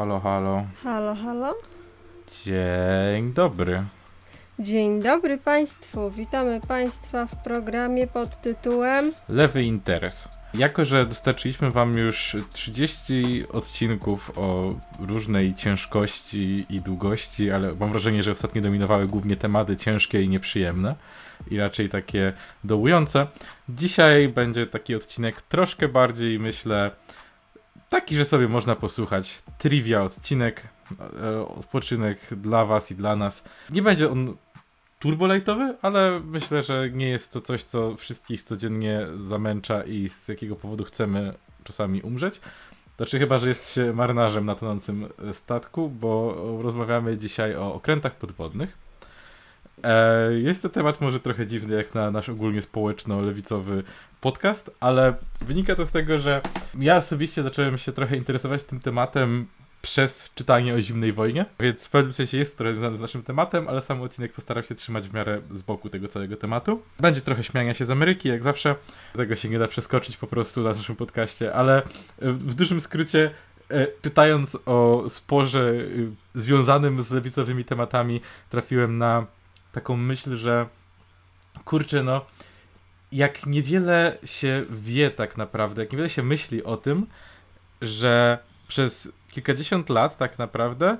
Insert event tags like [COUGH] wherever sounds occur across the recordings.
Halo, halo. Halo, halo. Dzień dobry. Dzień dobry Państwu. Witamy Państwa w programie pod tytułem Lewy interes. Jako, że dostarczyliśmy Wam już 30 odcinków o różnej ciężkości i długości, ale mam wrażenie, że ostatnio dominowały głównie tematy ciężkie i nieprzyjemne i raczej takie dołujące, dzisiaj będzie taki odcinek troszkę bardziej, myślę, taki, że sobie można posłuchać. Trivia odcinek, e, odpoczynek dla Was i dla nas. Nie będzie on turbolightowy, ale myślę, że nie jest to coś, co wszystkich codziennie zamęcza i z jakiego powodu chcemy czasami umrzeć. Znaczy chyba, że jest się marynarzem na tonącym statku, bo rozmawiamy dzisiaj o okrętach podwodnych. E, jest to temat może trochę dziwny, jak na nasz ogólnie społeczno-lewicowy podcast, ale wynika to z tego, że ja osobiście zacząłem się trochę interesować tym tematem przez czytanie o zimnej wojnie, więc w pewnym sensie jest trochę związany z naszym tematem, ale sam odcinek postaram się trzymać w miarę z boku tego całego tematu. Będzie trochę śmiania się z Ameryki, jak zawsze. Tego się nie da przeskoczyć po prostu na naszym podcaście, ale w dużym skrócie e, czytając o sporze y, związanym z lewicowymi tematami, trafiłem na taką myśl, że kurczę, no, jak niewiele się wie tak naprawdę, jak niewiele się myśli o tym, że przez kilkadziesiąt lat tak naprawdę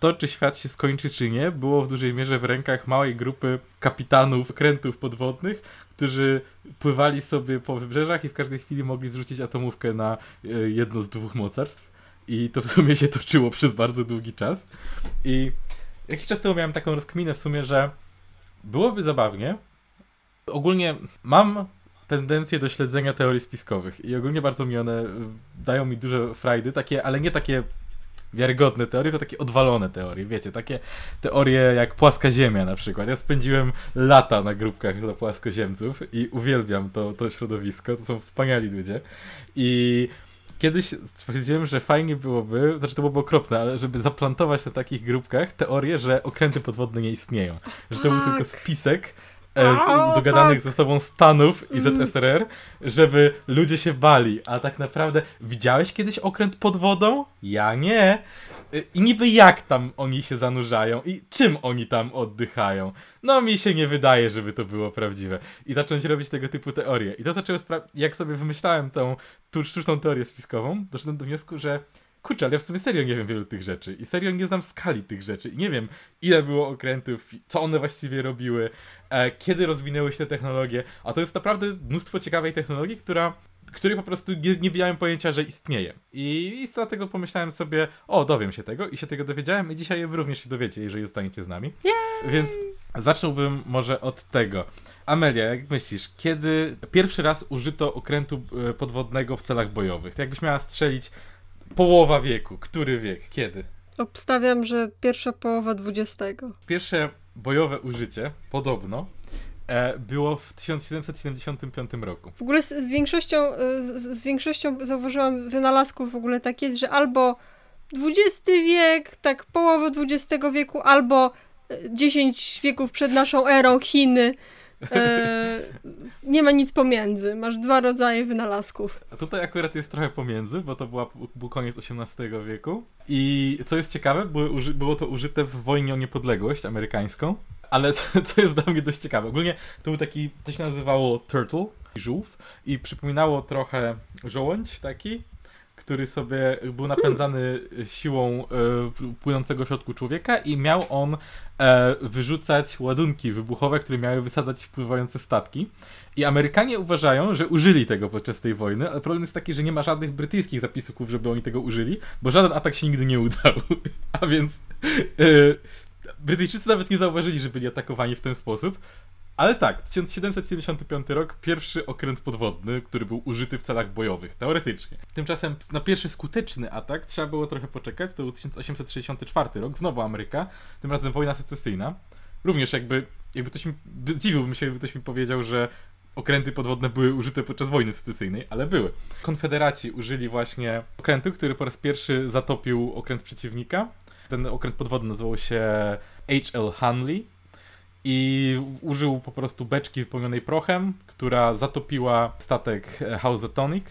to, czy świat się skończy, czy nie, było w dużej mierze w rękach małej grupy kapitanów krętów podwodnych, którzy pływali sobie po wybrzeżach i w każdej chwili mogli zrzucić atomówkę na e, jedno z dwóch mocarstw. I to w sumie się toczyło przez bardzo długi czas. I jakiś czas temu miałem taką rozkminę w sumie, że byłoby zabawnie. Ogólnie mam tendencję do śledzenia teorii spiskowych i ogólnie bardzo mi one y, dają mi dużo frajdy, takie, ale nie takie wiarygodne teorie, to takie odwalone teorie, wiecie, takie teorie jak płaska ziemia na przykład. Ja spędziłem lata na grupkach dla płaskoziemców i uwielbiam to, to środowisko, to są wspaniali ludzie i kiedyś stwierdziłem, że fajnie byłoby, znaczy to byłoby okropne, ale żeby zaplantować na takich grupkach teorię, że okręty podwodne nie istnieją. Że to był tylko spisek e, z dogadanych ze sobą Stanów i ZSRR, żeby ludzie się bali. A tak naprawdę widziałeś kiedyś okręt pod wodą? Ja nie. Y, I niby jak tam oni się zanurzają i czym oni tam oddychają. No mi się nie wydaje, żeby to było prawdziwe. I zacząć robić tego typu teorie. I to zaczęło jak sobie wymyślałem tą, tą sztuczną teorię spiskową, doszedłem do wniosku, że kurczę, ale ja w sumie serio nie wiem wielu tych rzeczy i serio nie znam skali tych rzeczy i nie wiem ile było okrętów, co one właściwie robiły, e, kiedy rozwinęły się te technologie, a to jest naprawdę mnóstwo ciekawej technologii, która której po prostu nie, nie miałem pojęcia, że istnieje. I, I dlatego pomyślałem sobie, o, dowiem się tego i się tego dowiedziałem i dzisiaj wy również się dowiecie, jeżeli zostaniecie z nami. Yay! Więc zacząłbym może od tego. Amelia, jak myślisz, kiedy pierwszy raz użyto okrętu e, podwodnego w celach bojowych? To jakbyś miała strzelić połowa wieku. Który wiek? Kiedy? Obstawiam, że pierwsza połowa XX. Pierwsze bojowe użycie, podobno, było w 1775 roku. W ogóle z, z większością, e, z, z, większością zauważyłam wynalazków w ogóle tak jest, że albo XX wiek, tak połowa XX wieku, albo 10 wieków przed naszą erą Chiny. E, nie ma nic pomiędzy. Masz dwa rodzaje wynalazków. A tutaj akurat jest trochę pomiędzy, bo to była, był koniec XVIII wieku. I co jest ciekawe, było, było to użyte w wojnie o niepodległość amerykańską. Ale [LAUGHS] co, co jest dla mnie dość ciekawe, ogólnie to był taki, coś nazywało turtle, żółw i przypominało trochę żołądź taki, który sobie był napędzany siłą e, płynącego środku człowieka i miał on e, wyrzucać ładunki wybuchowe, które miały wysadzać pływające statki. I Amerykanie uważają, że użyli tego podczas tej wojny, ale problem jest taki, że nie ma żadnych brytyjskich zapisków, żeby oni tego użyli, bo żaden atak się nigdy nie udał. [LAUGHS] A więc e, Brytyjczycy nawet nie zauważyli, że byli atakowani w ten sposób, ale tak, 1775 rok, pierwszy okręt podwodny, który był użyty w celach bojowych, teoretycznie. Tymczasem na pierwszy skuteczny atak trzeba było trochę poczekać, to był 1864 rok, znowu Ameryka, tym razem wojna secesyjna. Również jakby, jakby ktoś mi, dziwiłbym się, jakby ktoś mi powiedział, że okręty podwodne były użyte podczas wojny secesyjnej, ale były. Konfederaci użyli właśnie okrętu, który po raz pierwszy zatopił okręt przeciwnika. Ten okręt podwodny nazywał się H.L. Hanley i użył po prostu beczki wypełnionej prochem, która zatopiła statek Housatonic.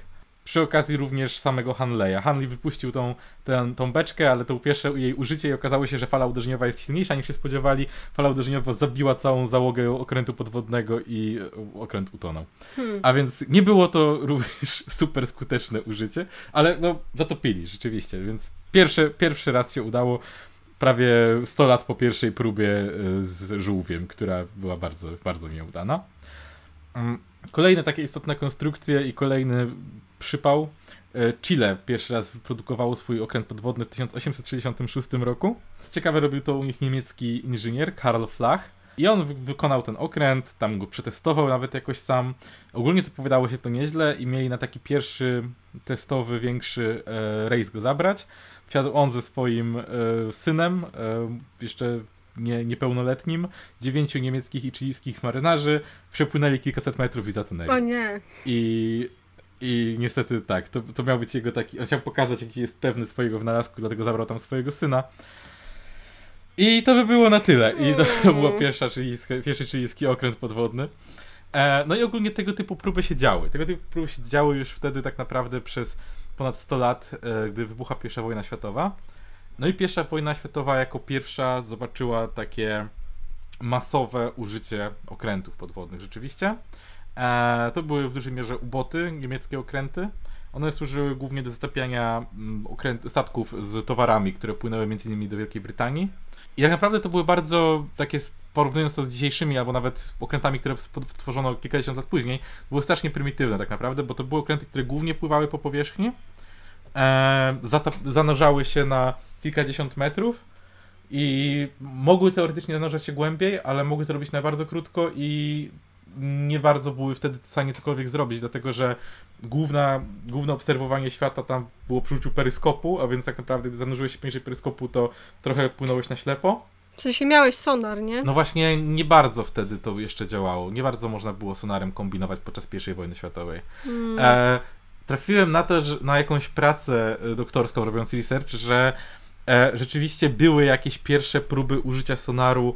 przy okazji również samego Hanleya. Hanley wypuścił tą, tę, tą beczkę, ale to pierwsze jej użycie i okazało się, że fala uderzeniowa jest silniejsza niż się spodziewali. Fala uderzeniowa zabiła całą załogę okrętu podwodnego i e, okręt utonął. Hmm. A więc nie było to również [LAUGHS] super skuteczne użycie, ale no zatopili rzeczywiście, więc pierwszy, pierwszy raz się udało prawie 100 lat po pierwszej próbie e, z żółwiem, która była bardzo, bardzo nieudana. Mm, kolejne takie istotne konstrukcje i kolejny przypał. E, Chile pierwszy raz wyprodukowało swój okręt podwodny w 1866 roku. Co ciekawe, robił to u nich niemiecki inżynier Karl Flach. I on wykonał ten okręt, tam go przetestował nawet jakoś sam. Ogólnie to powiadało się to nieźle i mieli na taki pierwszy testowy, większy e, rejs go zabrać. Wsiadł on ze swoim e, synem, e, jeszcze nie, niepełnoletnim, dziewięciu niemieckich i chilijskich marynarzy, przepłynęli kilkaset metrów i zatonęli. O nie. I i niestety tak, to, to miał być jego taki. On chciał pokazać, jaki jest pewny swojego wynalazku, dlatego zabrał tam swojego syna. I to by było na tyle. I to, to była pierwsza chilijska, pierwszy chilijski okręt podwodny. E, no i ogólnie tego typu próby się działy. Tego typu próby się działy już wtedy tak naprawdę przez ponad 100 lat, e, gdy wybucha pierwsza wojna światowa. No i pierwsza wojna światowa jako pierwsza zobaczyła takie masowe użycie okrętów podwodnych rzeczywiście. E, to były w dużej mierze uboty, niemieckie okręty. One służyły głównie do zatapiania mm, statków z towarami, które płynęły m.in. do Wielkiej Brytanii. I tak naprawdę to były bardzo takie, porównując to z dzisiejszymi, albo nawet okrętami, które stworzono kilkadziesiąt lat później, były strasznie prymitywne tak naprawdę, bo to były okręty, które głównie pływały po powierzchni, e, zanurzały się na kilkadziesiąt metrów i mogły teoretycznie zanurzać się głębiej, ale mogły to robić na bardzo krótko i nie bardzo były wtedy w stanie cokolwiek zrobić, dlatego że główna, główne obserwowanie świata tam było przy użyciu peryskopu, a więc tak naprawdę gdy zanurzyłeś się poniżej peryskopu, to trochę płynąłeś na ślepo. W sensie miałeś sonar, nie? No właśnie, nie bardzo wtedy to jeszcze działało. Nie bardzo można było sonarem kombinować podczas I wojny światowej. Hmm. E, trafiłem na to, że na jakąś pracę e, doktorską robiąc research, że e, rzeczywiście były jakieś pierwsze próby użycia sonaru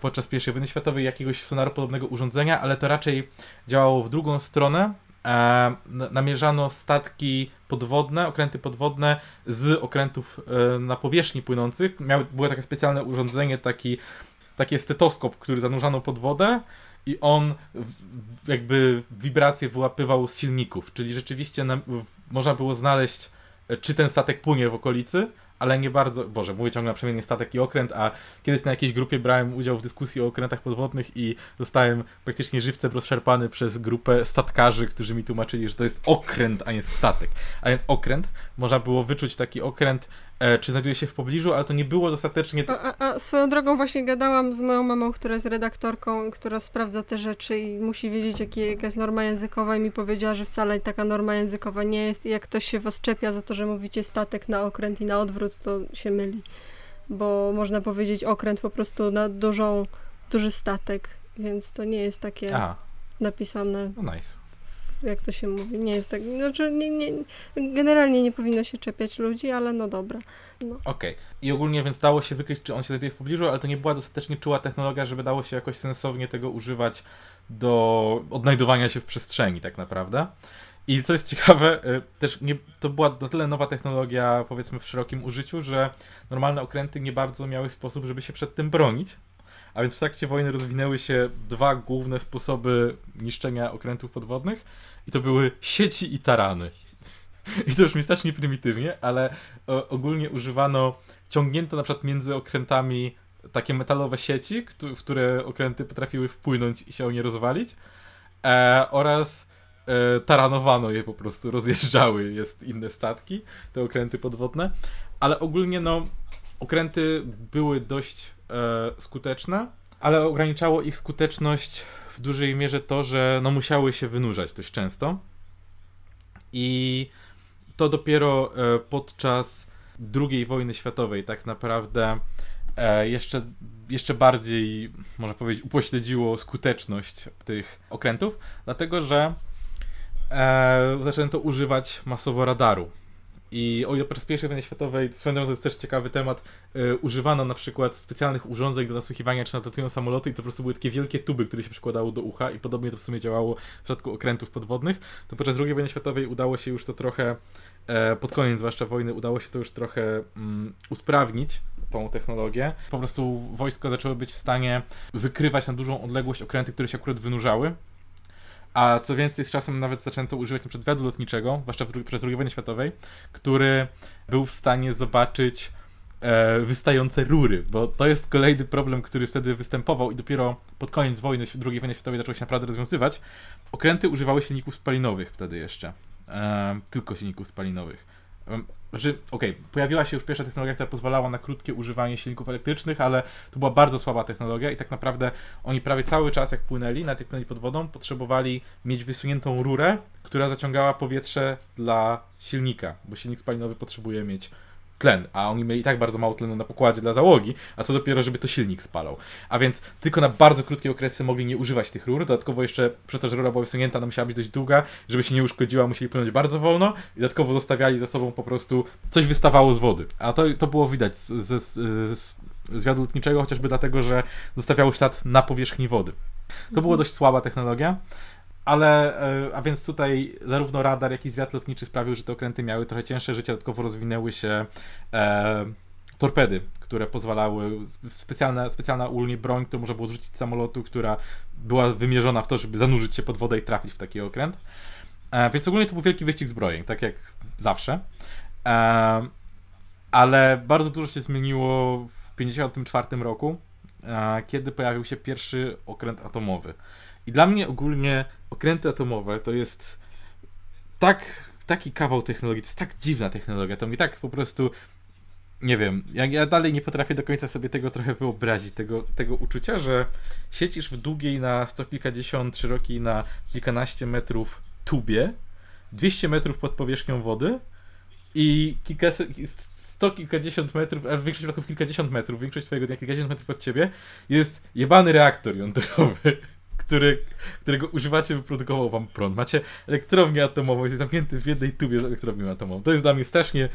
podczas I wojny światowej jakiegoś sonaru podobnego urządzenia, ale to raczej działało w drugą stronę. E, namierzano statki podwodne, okręty podwodne z okrętów e, na powierzchni płynących. Miały, było takie specjalne urządzenie, taki, taki stetoskop, który zanurzano pod wodę i on jakby wibracje wyłapywał z silników, czyli rzeczywiście na, można było znaleźć, czy ten statek płynie w okolicy, ale nie bardzo, Boże, mówię ciągle na przemianie statek i okręt, a kiedyś na jakiejś grupie brałem udział w dyskusji o okrętach podwodnych i zostałem praktycznie żywcem rozszarpany przez grupę statkarzy, którzy mi tłumaczyli, że to jest okręt, a nie statek. A więc okręt, można było wyczuć taki okręt czy znajduje się w pobliżu, ale to nie było dostatecznie... A, a, swoją drogą właśnie gadałam z moją mamą, która jest redaktorką, która sprawdza te rzeczy i musi wiedzieć, jakie, jaka jest norma językowa i mi powiedziała, że wcale taka norma językowa nie jest i jak ktoś się was czepia za to, że mówicie statek na okręt i na odwrót, to się myli. Bo można powiedzieć okręt po prostu na dużą, duży statek, więc to nie jest takie a. napisane. No nice jak to się mówi. Nie jest tak. Znaczy, nie, nie, generalnie nie powinno się czepiać ludzi, ale no dobra. No. Okej. Okay. I ogólnie więc dało się wykryć, czy on się znajduje w pobliżu, ale to nie była dostatecznie czuła technologia, żeby dało się jakoś sensownie tego używać do odnajdowania się w przestrzeni, tak naprawdę. I co jest ciekawe, y, też nie, to była na tyle nowa technologia, powiedzmy, w szerokim użyciu, że normalne okręty nie bardzo miały sposób, żeby się przed tym bronić. A więc w trakcie wojny rozwinęły się dwa główne sposoby niszczenia okrętów podwodnych i to były sieci i tarany. I to już mi strasznie prymitywnie, ale o, ogólnie używano, ciągnięto na przykład między okrętami takie metalowe sieci, w które okręty potrafiły wpłynąć i się o nie rozwalić e, oraz e, taranowano je po prostu, rozjeżdżały jest inne statki, te okręty podwodne, ale ogólnie no okręty były dość e, skuteczne, ale ograniczało ich skuteczność w dużej mierze to, że no, musiały się wynurzać dość często. I to dopiero e, podczas II wojny światowej tak naprawdę e, jeszcze, jeszcze bardziej, można powiedzieć, upośledziło skuteczność tych okrętów, dlatego że e, zaczęto używać masowo radaru I o ile podczas I wojny światowej, swoją to jest też ciekawy temat, y, używano na przykład specjalnych urządzeń do nasłuchiwania, czy nadlatują samoloty i to po prostu były takie wielkie tuby, które się przykładało do ucha i podobnie to w sumie działało w przypadku okrętów podwodnych, to podczas II wojny światowej udało się już to trochę, e, pod koniec zwłaszcza wojny, udało się to już trochę mm, usprawnić, tą technologię. Po prostu wojsko zaczęło być w stanie wykrywać na dużą odległość okręty, które się akurat wynurzały. A co więcej, z czasem nawet zaczęto używać np. wywiadu lotniczego, zwłaszcza przez II wojny światowej, który był w stanie zobaczyć e, wystające rury, bo to jest kolejny problem, który wtedy występował i dopiero pod koniec wojny, II wojny światowej zaczął się naprawdę rozwiązywać. Okręty używały silników spalinowych wtedy jeszcze. E, tylko silników spalinowych. Znaczy, okej, okay, pojawiła się już pierwsza technologia, która pozwalała na krótkie używanie silników elektrycznych, ale to była bardzo słaba technologia i tak naprawdę oni prawie cały czas, jak płynęli, nawet jak płynęli pod wodą, potrzebowali mieć wysuniętą rurę, która zaciągała powietrze dla silnika, bo silnik spalinowy potrzebuje mieć tlen, a oni mieli i tak bardzo mało tlenu na pokładzie dla załogi, a co dopiero, żeby to silnik spalał. A więc tylko na bardzo krótkie okresy mogli nie używać tych rur, dodatkowo jeszcze przez to, że rura była wysunięta, ona musiała być dość długa, żeby się nie uszkodziła, musieli płynąć bardzo wolno i dodatkowo zostawiali za sobą po prostu coś wystawało z wody. A to, to było widać z, z, z, z zwiadu lotniczego, chociażby dlatego, że zostawiało ślad na powierzchni wody. To była dość słaba technologia, ale, e, a więc tutaj zarówno radar, jak i zwiat lotniczy sprawił, że te okręty miały trochę cięższe życie, dodatkowo rozwinęły się e, torpedy, które pozwalały, specjalna, specjalna ogólnie broń, którą można było zrzucić z samolotu, która była wymierzona w to, żeby zanurzyć się pod wodę i trafić w taki okręt. E, więc ogólnie to był wielki wyścig zbrojeń, tak jak zawsze. E, ale bardzo dużo się zmieniło w 1954 roku, e, kiedy pojawił się pierwszy okręt atomowy. I dla mnie ogólnie okręty atomowe to jest tak, taki kawał technologii, to jest tak dziwna technologia, to mi tak po prostu nie wiem, ja, ja, dalej nie potrafię do końca sobie tego trochę wyobrazić, tego, tego uczucia, że siedzisz w długiej na sto kilkadziesiąt, szerokiej na kilkanaście metrów tubie, 200 metrów pod powierzchnią wody i kilkaset, sto kilkadziesiąt metrów, a w większości przypadków kilkadziesiąt metrów, większość twojego dnia kilkadziesiąt metrów od ciebie jest jebany reaktor jądrowy który, którego używacie, wyprodukował wam prąd. Macie elektrownię atomową, jest zamknięty w jednej tubie z elektrownią atomową. To jest dla mnie strasznie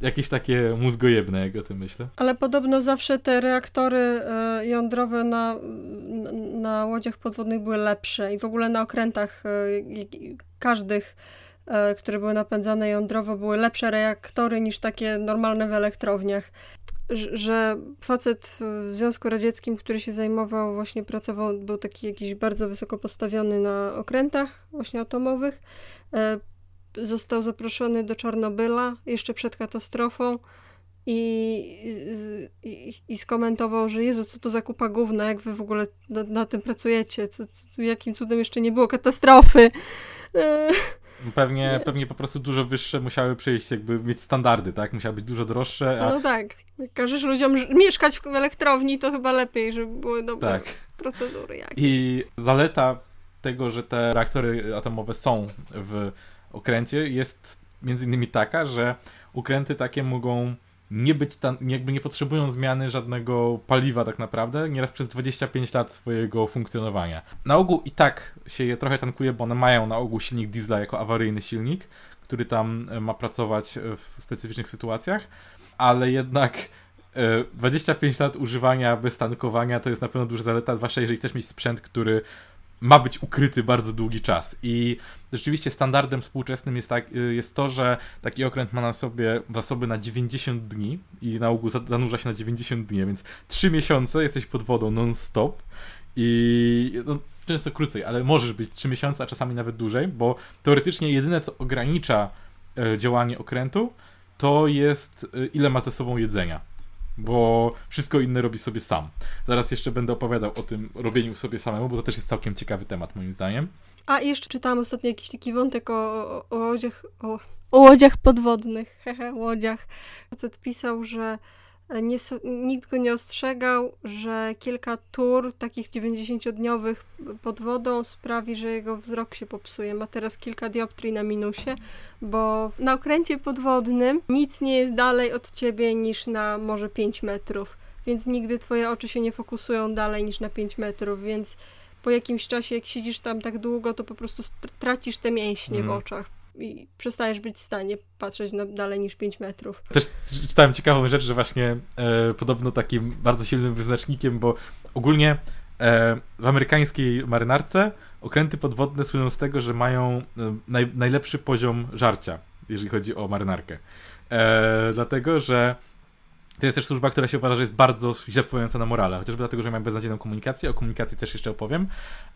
jakieś takie mózgojebne, jak o tym myślę. Ale podobno zawsze te reaktory e, jądrowe na, na łodziach podwodnych były lepsze i w ogóle na okrętach e, każdych e, które były napędzane jądrowo, były lepsze reaktory niż takie normalne w elektrowniach że facet w Związku Radzieckim, który się zajmował, właśnie pracował, był taki jakiś bardzo wysoko postawiony na okrętach właśnie atomowych. E, został zaproszony do Czarnobyla jeszcze przed katastrofą i, i, i skomentował, że Jezu, co to za kupa gówna, jak wy w ogóle na, na tym pracujecie, co, co, jakim cudem jeszcze nie było katastrofy. Pewnie, pewnie po prostu dużo wyższe musiały przyjść, jakby mieć standardy, tak? Musiały być dużo droższe. A... No tak. Jak każesz ludziom mieszkać w elektrowni, to chyba lepiej, żeby były dobre tak. procedury jakieś. I zaleta tego, że te reaktory atomowe są w okręcie jest między innymi taka, że okręty takie mogą nie być tam, jakby nie potrzebują zmiany żadnego paliwa tak naprawdę, nieraz przez 25 lat swojego funkcjonowania. Na ogół i tak się je trochę tankuje, bo one mają na ogół silnik diesla jako awaryjny silnik, który tam e, ma pracować w specyficznych sytuacjach, ale jednak 25 e, lat używania bez tankowania to jest na pewno duża zaleta, zwłaszcza jeżeli chcesz mieć sprzęt, który ma być ukryty bardzo długi czas. I rzeczywiście standardem współczesnym jest, tak, y, jest to, że taki okręt ma na sobie zasoby na 90 dni i na ogół zanurza się na 90 dni, więc 3 miesiące jesteś pod wodą non-stop i no, często krócej, ale możesz być 3 miesiące, a czasami nawet dłużej, bo teoretycznie jedyne co ogranicza e, działanie okrętu to jest e, ile ma ze sobą jedzenia bo wszystko inne robi sobie sam. Zaraz jeszcze będę opowiadał o tym robieniu sobie samemu, bo to też jest całkiem ciekawy temat moim zdaniem. A jeszcze czytałam ostatnio jakiś taki wątek o, o, o łodziach, o, o łodziach podwodnych, [LAUGHS] łodziach. Facet pisał, że nie, nikt go nie ostrzegał, że kilka tur takich 90-dniowych pod wodą sprawi, że jego wzrok się popsuje. Ma teraz kilka dioptrii na minusie, bo na okręcie podwodnym nic nie jest dalej od ciebie niż na może 5 metrów, więc nigdy twoje oczy się nie fokusują dalej niż na 5 metrów, więc po jakimś czasie, jak siedzisz tam tak długo, to po prostu tracisz te mięśnie mm. w mhm. oczach i przestajesz być w stanie patrzeć na dalej niż 5 metrów. Też czytałem ciekawą rzecz, że właśnie e, podobno takim bardzo silnym wyznacznikiem, bo ogólnie e, w amerykańskiej marynarce okręty podwodne słyną z tego, że mają e, naj, najlepszy poziom żarcia, jeżeli chodzi o marynarkę. E, dlatego, że to jest też służba, która się uważa, że jest bardzo źle wpływająca na morale, chociażby dlatego, że mają beznadziejną komunikację, o komunikacji też jeszcze opowiem,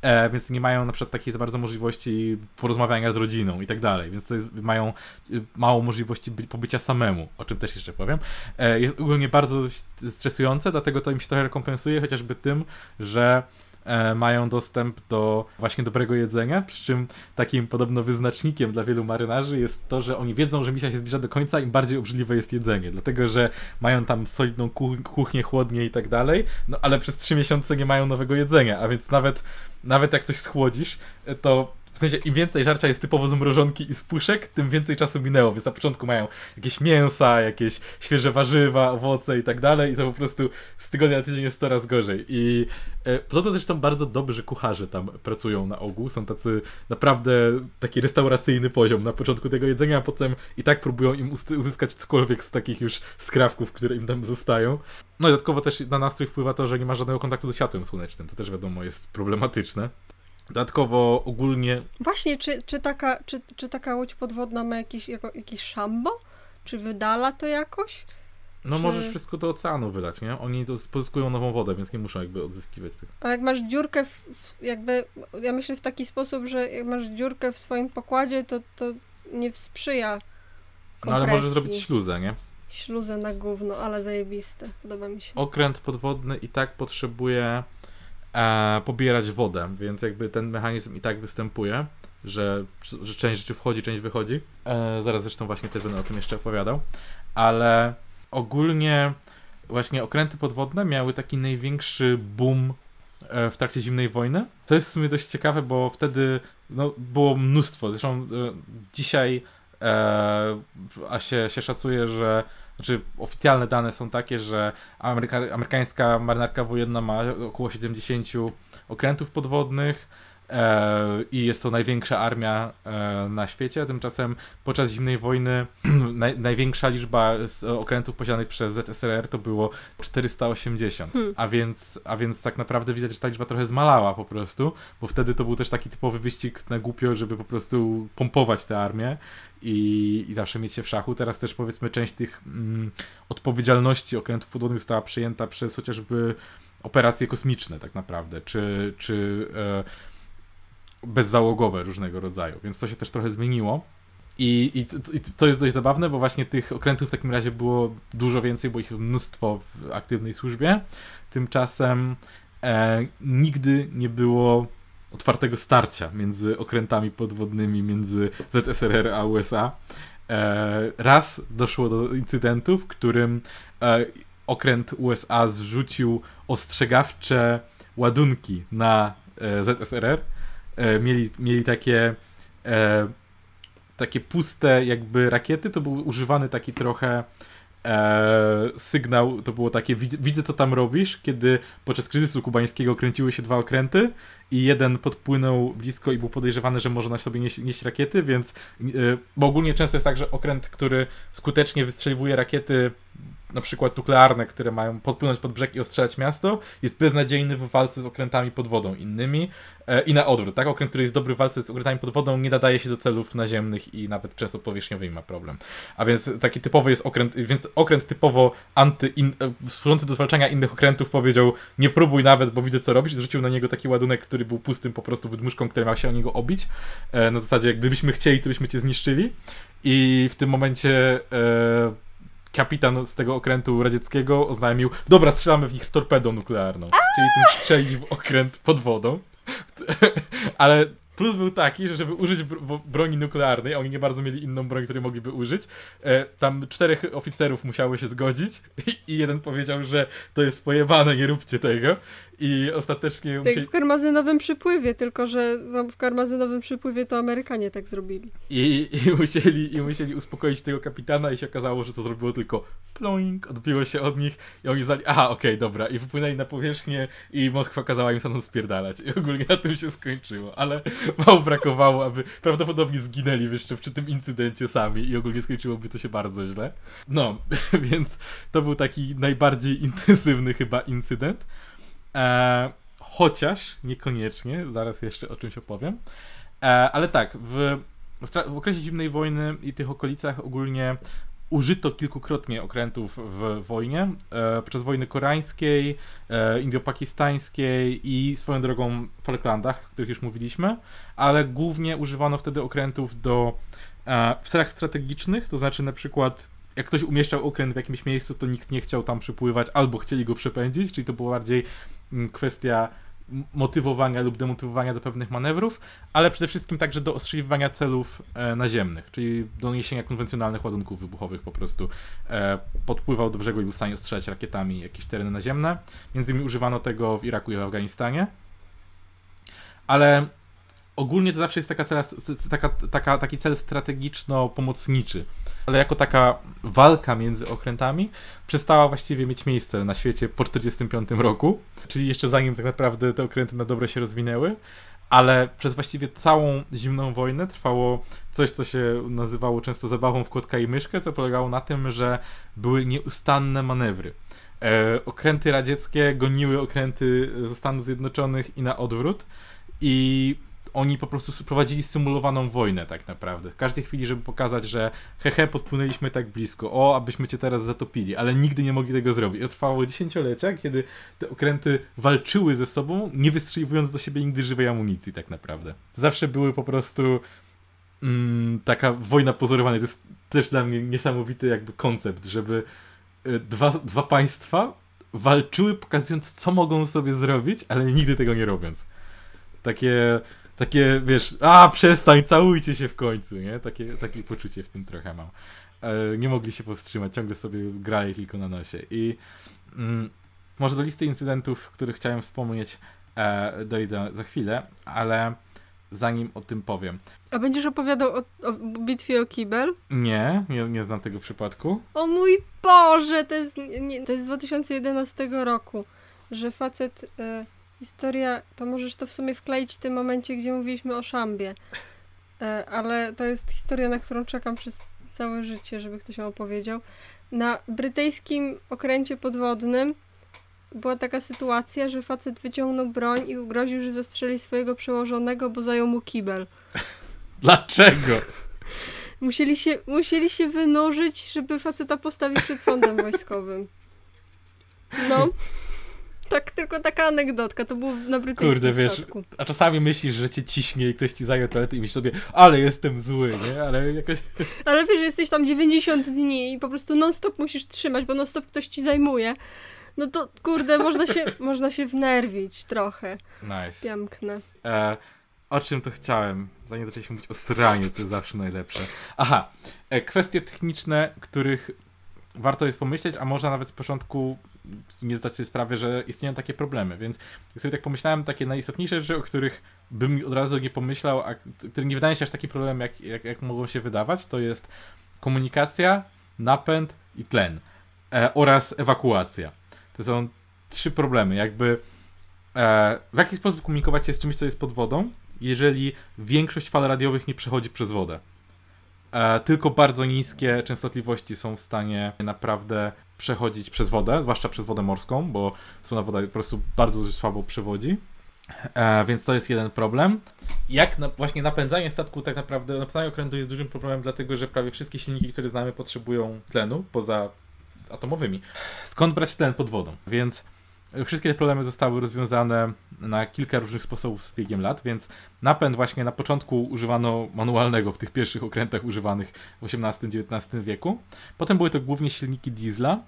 e, więc nie mają na przykład takiej za bardzo możliwości porozmawiania z rodziną i tak dalej, więc to jest, mają y, mało możliwości by, pobycia samemu, o czym też jeszcze powiem. E, jest ogólnie bardzo stresujące, dlatego to im się trochę rekompensuje, chociażby tym, że mają dostęp do właśnie dobrego jedzenia, przy czym takim podobno wyznacznikiem dla wielu marynarzy jest to, że oni wiedzą, że misja się zbliża do końca, im bardziej obrzydliwe jest jedzenie, dlatego że mają tam solidną kuchnię, chłodnię i tak dalej, no ale przez trzy miesiące nie mają nowego jedzenia, a więc nawet, nawet jak coś schłodzisz, to w sensie im więcej żarcia jest typowo z mrożonki i z puszek, tym więcej czasu minęło, więc na początku mają jakieś mięsa, jakieś świeże warzywa, owoce i tak dalej i to po prostu z tygodnia na tydzień jest coraz gorzej. I e, podobno zresztą bardzo dobrzy kucharze tam pracują na ogół, są tacy naprawdę taki restauracyjny poziom na początku tego jedzenia, a potem i tak próbują im uzyskać cokolwiek z takich już skrawków, które im tam zostają. No i dodatkowo też na nastrój wpływa to, że nie ma żadnego kontaktu ze światłem słonecznym, to też wiadomo jest problematyczne. Dodatkowo ogólnie. Właśnie, czy, czy, taka, czy, czy taka łódź podwodna ma jakiś, jako, jakiś szambo? Czy wydala to jakoś? No czy... możesz wszystko do oceanu wydać, nie? Oni pozyskują nową wodę, więc nie muszą jakby odzyskiwać tego. A jak masz dziurkę w, w, jakby, ja myślę w taki sposób, że jak masz dziurkę w swoim pokładzie, to, to nie sprzyja kompresji. No ale możesz zrobić śluzę, nie? Śluzę na gówno, ale zajebiste. Podoba mi się. Okręt podwodny i tak potrzebuje e, pobierać wodę, więc jakby ten mechanizm i tak występuje, że, że część rzeczy wchodzi, część wychodzi. E, zaraz zresztą właśnie też będę o tym jeszcze opowiadał, ale ogólnie właśnie okręty podwodne miały taki największy boom e, w trakcie zimnej wojny. To jest w sumie dość ciekawe, bo wtedy no, było mnóstwo. Zresztą e, dzisiaj e, a się, się szacuje, że znaczy oficjalne dane są takie, że Ameryka, amerykańska marynarka wojenna ma około 70 okrętów podwodnych e, i jest to największa armia e, na świecie. Tymczasem podczas zimnej wojny [CLEARS THROAT] naj, największa liczba okrętów posiadanych przez ZSRR to było 480. Hmm. A, więc, a więc tak naprawdę widać, że ta liczba trochę zmalała po prostu, bo wtedy to był też taki typowy wyścig na głupio, żeby po prostu pompować tę armię i, i zawsze mieć się w szachu. Teraz też powiedzmy część tych mm, odpowiedzialności okrętów podwodnych została przyjęta przez chociażby operacje kosmiczne tak naprawdę, czy, czy e, bezzałogowe różnego rodzaju, więc to się też trochę zmieniło. I, i, I, to jest dość zabawne, bo właśnie tych okrętów w takim razie było dużo więcej, bo ich mnóstwo w aktywnej służbie. Tymczasem e, nigdy nie było otwartego starcia między okrętami podwodnymi między ZSRR a USA. E, raz doszło do incydentu, w którym e, okręt USA zrzucił ostrzegawcze ładunki na e, ZSRR. E, mieli, mieli takie e, takie puste jakby rakiety, to był używany taki trochę e, sygnał to było takie, widzę co tam robisz, kiedy podczas kryzysu kubańskiego kręciły się dwa okręty i jeden podpłynął blisko i był podejrzewany, że może na sobie nieść, nieść rakiety, więc e, bo ogólnie często jest tak, że okręt, który skutecznie wystrzeliwuje rakiety na przykład nuklearne, które mają podpłynąć pod brzeg i ostrzelać miasto, jest beznadziejny w walce z okrętami pod wodą innymi e, i na odwrót, tak? Okręt, który jest dobry w walce z okrętami pod wodą, nie nadaje się do celów naziemnych i nawet często powierzchniowymi ma problem. A więc taki typowy jest okręt, więc okręt typowo anty, in, e, służący do zwalczania innych okrętów powiedział, nie próbuj nawet, bo widzę co robisz, zrzucił na niego taki ładunek, który był pustym po prostu wydmuszką, który miał się o niego obić. E, na zasadzie, gdybyśmy chcieli, to byśmy cię zniszczyli. I w tym momencie e, kapitan z tego okrętu radzieckiego oznajmił, dobra, strzelamy w nich torpedą nuklearną. Czyli tym strzelić w okręt pod wodą. [LAUGHS] Ale Plus był taki, że żeby użyć broni nuklearnej, oni nie bardzo mieli inną broń, której mogliby użyć, e, tam czterech oficerów musiało się zgodzić [LAUGHS] i, jeden powiedział, że to jest pojebane, nie róbcie tego. I ostatecznie musieli... Jak w karmazynowym przypływie, tylko że w karmazynowym przypływie to Amerykanie tak zrobili. I, i, musieli, I musieli uspokoić tego kapitana i się okazało, że to zrobiło tylko ploing, odbiło się od nich i oni zali, aha, okej, okay, dobra. I wypłynęli na powierzchnię i Moskwa kazała im stamtąd spierdalać. I ogólnie na tym się skończyło. Ale mało brakowało, aby prawdopodobnie zginęli jeszcze przy tym incydencie sami i ogólnie skończyłoby to się bardzo źle. No, [LAUGHS] więc to był taki najbardziej intensywny chyba incydent. E, chociaż niekoniecznie, zaraz jeszcze o czymś opowiem. E, ale tak, w, w, w, okresie zimnej wojny i tych okolicach ogólnie użyto kilkukrotnie okrętów w wojnie, e, podczas wojny koreańskiej, e, indio-pakistańskiej i swoją drogą Falklandach, o których już mówiliśmy, ale głównie używano wtedy okrętów do e, w celach strategicznych, to znaczy na przykład jak ktoś umieszczał okręt w jakimś miejscu, to nikt nie chciał tam przypływać, albo chcieli go przepędzić, czyli to była bardziej mm, kwestia motywowania lub demotywowania do pewnych manewrów, ale przede wszystkim także do ostrzeliwania celów e, naziemnych, czyli do niesienia konwencjonalnych ładunków wybuchowych po prostu. E, podpływał do brzegu i był w stanie ostrzelać rakietami jakieś tereny naziemne. Między innymi używano tego w Iraku i w Afganistanie. Ale ogólnie to zawsze jest taka, taka, taka, taki cel strategiczno-pomocniczy. Ale jako taka walka między okrętami przestała właściwie mieć miejsce na świecie po 1945 roku, czyli jeszcze zanim tak naprawdę te okręty na dobre się rozwinęły. Ale przez właściwie całą zimną wojnę trwało coś, co się nazywało często zabawą w kotka i myszkę, co polegało na tym, że były nieustanne manewry. E, okręty radzieckie goniły okręty ze Stanów Zjednoczonych i na odwrót. I oni po prostu prowadzili symulowaną wojnę tak naprawdę. W każdej chwili, żeby pokazać, że hehe, podpłynęliśmy tak blisko, o, abyśmy cię teraz zatopili, ale nigdy nie mogli tego zrobić. I trwało dziesięciolecia, kiedy te okręty walczyły ze sobą, nie wystrzeliwując do siebie nigdy żywej amunicji tak naprawdę. Zawsze były po prostu mm, taka wojna pozorowana. To jest też dla mnie niesamowity jakby koncept, żeby y, dwa, dwa państwa walczyły pokazując, co mogą sobie zrobić, ale nigdy tego nie robiąc. Takie takie, wiesz, a przestań, całujcie się w końcu, nie? Takie, takie poczucie w tym trochę mam. E, nie mogli się powstrzymać, ciągle sobie grali tylko na nosie. I mm, może do listy incydentów, których chciałem wspomnieć, e, dojdę za chwilę, ale zanim o tym powiem. A będziesz opowiadał o, o bitwie o Kibel? Nie, nie, nie znam tego przypadku. O mój Boże, to jest, nie, to jest z 2011 roku, że facet... E, historia, to możesz to w sumie wkleić w tym momencie, gdzie mówiliśmy o Szambie. E, ale to jest historia, na którą czekam przez całe życie, żeby ktoś ją opowiedział. Na brytyjskim okręcie podwodnym była taka sytuacja, że facet wyciągnął broń i ugroził, że zastrzeli swojego przełożonego, bo zajął mu kibel. [LAUGHS] Dlaczego? Musieli się, musieli się wynurzyć, żeby faceta postawić przed sądem wojskowym. No. [LAUGHS] Tak, tylko taka anegdotka, to było na brytyjskim Kurde, wiesz, statku. a czasami myślisz, że cię ciśnie i ktoś ci zajął toaletę i myślisz sobie, ale jestem zły, nie? Ale jakoś... [LAUGHS] Ale wiesz, że jesteś tam 90 dni i po prostu non-stop musisz trzymać, bo non-stop ktoś ci zajmuje. No to, kurde, można się, [LAUGHS] można się wnerwić trochę. Nice. Piękne. E, o czym to chciałem, zanim zaczęliśmy mówić o sraniu, co jest zawsze najlepsze. Aha, e, kwestie techniczne, których warto jest pomyśleć, a można nawet z początku nie zdać sobie sprawy, że istnieją takie problemy. Więc jak sobie tak pomyślałem, takie najistotniejsze rzeczy, o których bym od razu nie pomyślał, a które nie wydają się aż taki problem, jak, jak, jak mogą się wydawać, to jest komunikacja, napęd i tlen e, oraz ewakuacja. To są trzy problemy. Jakby e, w jaki sposób komunikować się z czymś, co jest pod wodą, jeżeli większość fal radiowych nie przechodzi przez wodę. E, tylko bardzo niskie częstotliwości są w stanie naprawdę przechodzić przez wodę, zwłaszcza przez wodę morską, bo słona woda po prostu bardzo słabo przewodzi. E, więc to jest jeden problem. Jak na, właśnie napędzanie statku tak naprawdę, napędzanie okrętu jest dużym problemem, dlatego że prawie wszystkie silniki, które znamy, potrzebują tlenu, poza atomowymi. Skąd brać tlen pod wodą? Więc Wszystkie te problemy zostały rozwiązane na kilka różnych sposobów z biegiem lat, więc napęd właśnie na początku używano manualnego w tych pierwszych okrętach używanych w XVIII-XIX wieku. Potem były to głównie silniki diesla,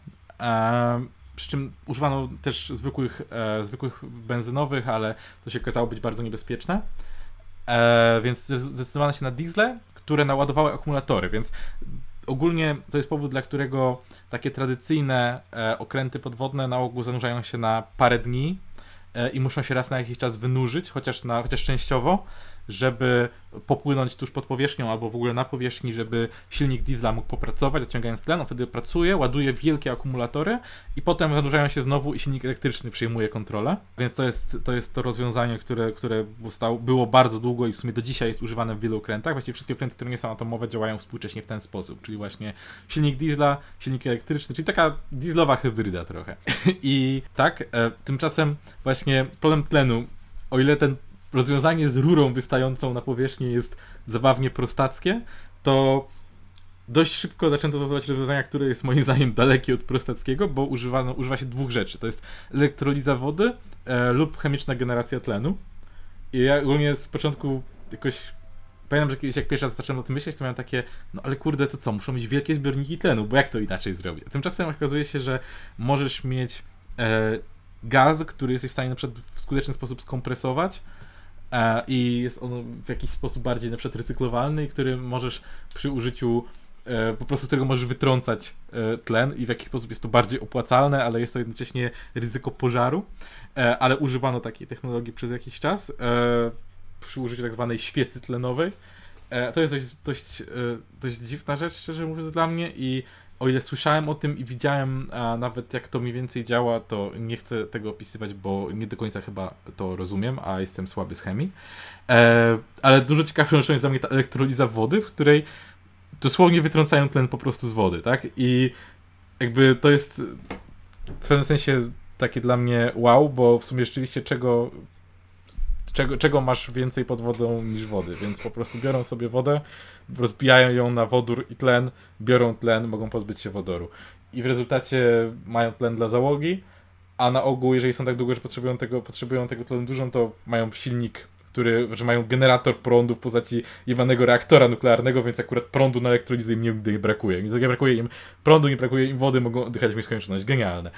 e, przy czym używano też zwykłych, e, zwykłych benzynowych, ale to się okazało być bardzo niebezpieczne. E, więc zdecydowano się na diesle, które naładowały akumulatory, więc ogólnie to jest powód, dla którego takie tradycyjne e, okręty podwodne na ogół zanurzają się na parę dni e, i muszą się raz na jakiś czas wynurzyć, chociaż, na, chociaż częściowo, żeby popłynąć tuż pod powierzchnią albo w ogóle na powierzchni, żeby silnik diesla mógł popracować, zaciągając tlen, on wtedy pracuje, ładuje wielkie akumulatory i potem zanurzają się znowu i silnik elektryczny przejmuje kontrolę. Więc to jest to, jest to rozwiązanie, które, które było bardzo długo i w sumie do dzisiaj jest używane w wielu okrętach. Właściwie wszystkie okręty, które nie są atomowe działają współcześnie w ten sposób, czyli właśnie silnik diesla, silnik elektryczny, czyli taka dieslowa hybryda trochę. [LAUGHS] I tak, e, tymczasem właśnie problem tlenu, o ile ten rozwiązanie z rurą wystającą na powierzchnię jest zabawnie prostackie, to dość szybko zaczęto stosować rozwiązania, które jest moim zdaniem dalekie od prostackiego, bo używano, używa się dwóch rzeczy. To jest elektroliza wody e, lub chemiczna generacja tlenu. I ja ogólnie z początku jakoś pamiętam, że kiedyś jak pierwszy raz zacząłem o tym myśleć, to miałem takie, no ale kurde, to co, muszą mieć wielkie zbiorniki tlenu, bo jak to inaczej zrobić? A tymczasem okazuje się, że możesz mieć e, gaz, który jesteś w stanie na przykład w skuteczny sposób skompresować, i jest on w jakiś sposób bardziej na przykład recyklowalny, który możesz przy użyciu e, po prostu którego możesz wytrącać e, tlen i w jakiś sposób jest to bardziej opłacalne, ale jest to jednocześnie ryzyko pożaru, ale używano takiej technologii przez jakiś czas przy użyciu tak zwanej świecy tlenowej. To jest dość, dość, dość dziwna rzecz, szczerze mówiąc, dla mnie i o ile słyszałem o tym i widziałem a nawet jak to mniej więcej działa, to nie chcę tego opisywać, bo nie do końca chyba to rozumiem, a jestem słaby z chemii. E, ale dużo ciekawszą rzeczą jest dla mnie ta elektroliza wody, w której dosłownie wytrącają tlen po prostu z wody, tak? I jakby to jest w pewnym sensie takie dla mnie wow, bo w sumie rzeczywiście czego czego, czego masz więcej pod wodą niż wody, więc po prostu biorą sobie wodę, rozbijają ją na wodór i tlen, biorą tlen, mogą pozbyć się wodoru. I w rezultacie mają tlen dla załogi, a na ogół, jeżeli są tak długo, że potrzebują tego, potrzebują tego tlenu dużo, to mają silnik, który, że mają generator prądu w postaci jebanego reaktora nuklearnego, więc akurat prądu na elektrolizę im nie brakuje. Nie brakuje im prądu, nie brakuje im wody, mogą oddychać w nieskończoność. Genialne.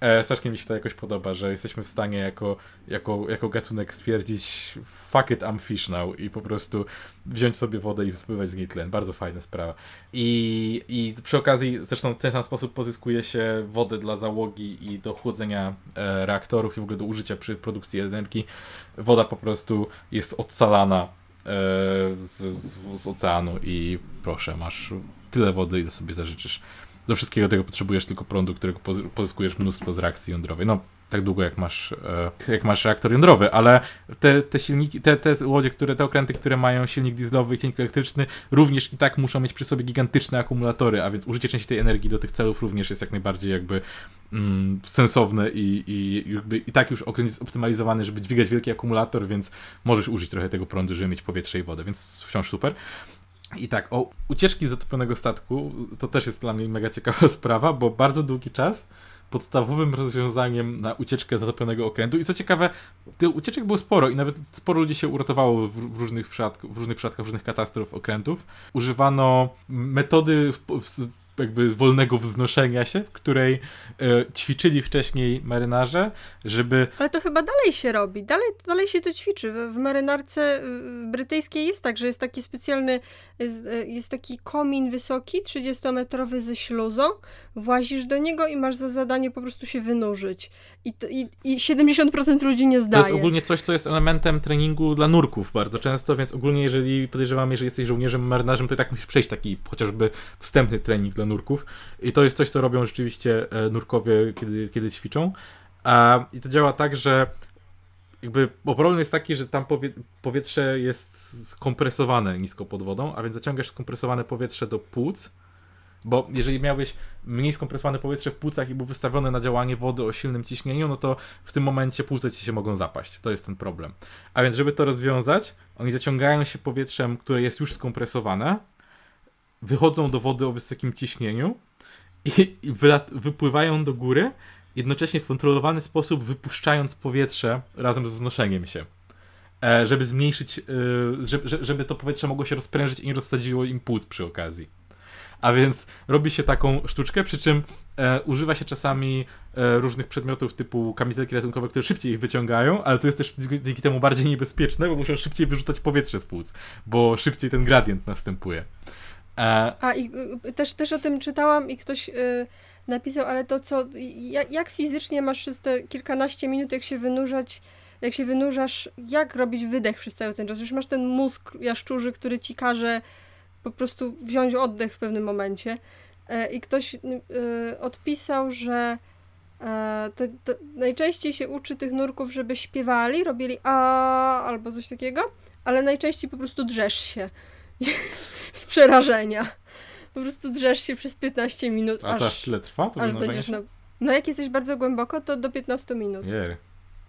E, strasznie mi się to jakoś podoba, że jesteśmy w stanie jako, jako, jako gatunek stwierdzić fuck it, I'm fish now i po prostu wziąć sobie wodę i spływać z niej tlen. Bardzo fajna sprawa. I, I przy okazji zresztą w ten sam sposób pozyskuje się wodę dla załogi i do chłodzenia e, reaktorów i w ogóle do użycia przy produkcji energii. Woda po prostu jest odsalana e, z, z, z oceanu i proszę, masz tyle wody, ile sobie zażyczysz do wszystkiego tego potrzebujesz tylko prądu, którego pozyskujesz mnóstwo z reakcji jądrowej. No, tak długo jak masz, e, jak masz reaktor jądrowy, ale te, te silniki, te, te łodzie, które, te okręty, które mają silnik dieslowy i silnik elektryczny, również i tak muszą mieć przy sobie gigantyczne akumulatory, a więc użycie części tej energii do tych celów również jest jak najbardziej jakby mm, sensowne i, i, jakby, i tak już okręt jest optymalizowany, żeby dźwigać wielki akumulator, więc możesz użyć trochę tego prądu, żeby mieć powietrze i wodę, więc wciąż super. I tak, o ucieczki z zatopionego statku, to też jest dla mnie mega ciekawa [LAUGHS] sprawa, bo bardzo długi czas podstawowym rozwiązaniem na ucieczkę zatopionego okrętu. I co ciekawe, tych ucieczek było sporo i nawet sporo ludzi się uratowało w, różnych, w różnych przypadkach, w różnych katastrof okrętów. Używano metody w, w, jakby wolnego wznoszenia się, w której e, ćwiczyli wcześniej marynarze, żeby... Ale to chyba dalej się robi, dalej, dalej się to ćwiczy. W, w marynarce brytyjskiej jest tak, że jest taki specjalny, jest, jest taki komin wysoki, 30-metrowy ze śluzą, włazisz do niego i masz za zadanie po prostu się wynurzyć. I, i, i 70% ludzi nie zdaje. To jest ogólnie coś, co jest elementem treningu dla nurków bardzo często, więc ogólnie jeżeli podejrzewam, jeżeli jesteś żołnierzem, marynarzem, to i tak musisz przejść taki chociażby wstępny trening dla nurków. I to jest coś, co robią rzeczywiście e, nurkowie, kiedy, kiedy ćwiczą. I to działa tak, że jakby, bo problem jest taki, że tam powie, powietrze jest skompresowane nisko pod wodą, a więc zaciągasz skompresowane powietrze do płuc, bo jeżeli miałbyś mniej skompresowane powietrze w płucach i był wystawione na działanie wody o silnym ciśnieniu, no to w tym momencie płuce ci się mogą zapaść. To jest ten problem. A więc, żeby to rozwiązać, oni zaciągają się powietrzem, które jest już skompresowane, wychodzą do wody o wysokim ciśnieniu i, i wypływają do góry, jednocześnie w kontrolowany sposób wypuszczając powietrze razem z wznoszeniem się. E, żeby zmniejszyć, e, żeby, żeby to powietrze mogło się rozprężyć i nie rozsadziło im płuc przy okazji. A więc robi się taką sztuczkę, przy czym e, używa się czasami e, różnych przedmiotów typu kamizelki ratunkowe, które szybciej ich wyciągają, ale to jest też dzięki temu bardziej niebezpieczne, bo muszą szybciej wyrzucać powietrze z płuc, bo szybciej ten gradient następuje. E... A i y, też, też o tym czytałam i ktoś y, napisał, ale to co, jak, jak fizycznie masz przez te kilkanaście minut, jak się wynurzać, jak się wynurzasz, jak robić wydech przez cały ten czas? Już masz ten mózg jaszczurzy, który ci każe po prostu wziąć oddech w pewnym momencie. E, I ktoś y, odpisał, że e, to, to najczęściej się uczy tych nurków, żeby śpiewali, robili a albo coś takiego, ale najczęściej po prostu drzesz się [LAUGHS] z przerażenia. Po prostu drzesz się przez 15 minut. A aż, to aż tyle trwa? To aż będziesz na... No jak jesteś bardzo głęboko, to do 15 minut. Jer.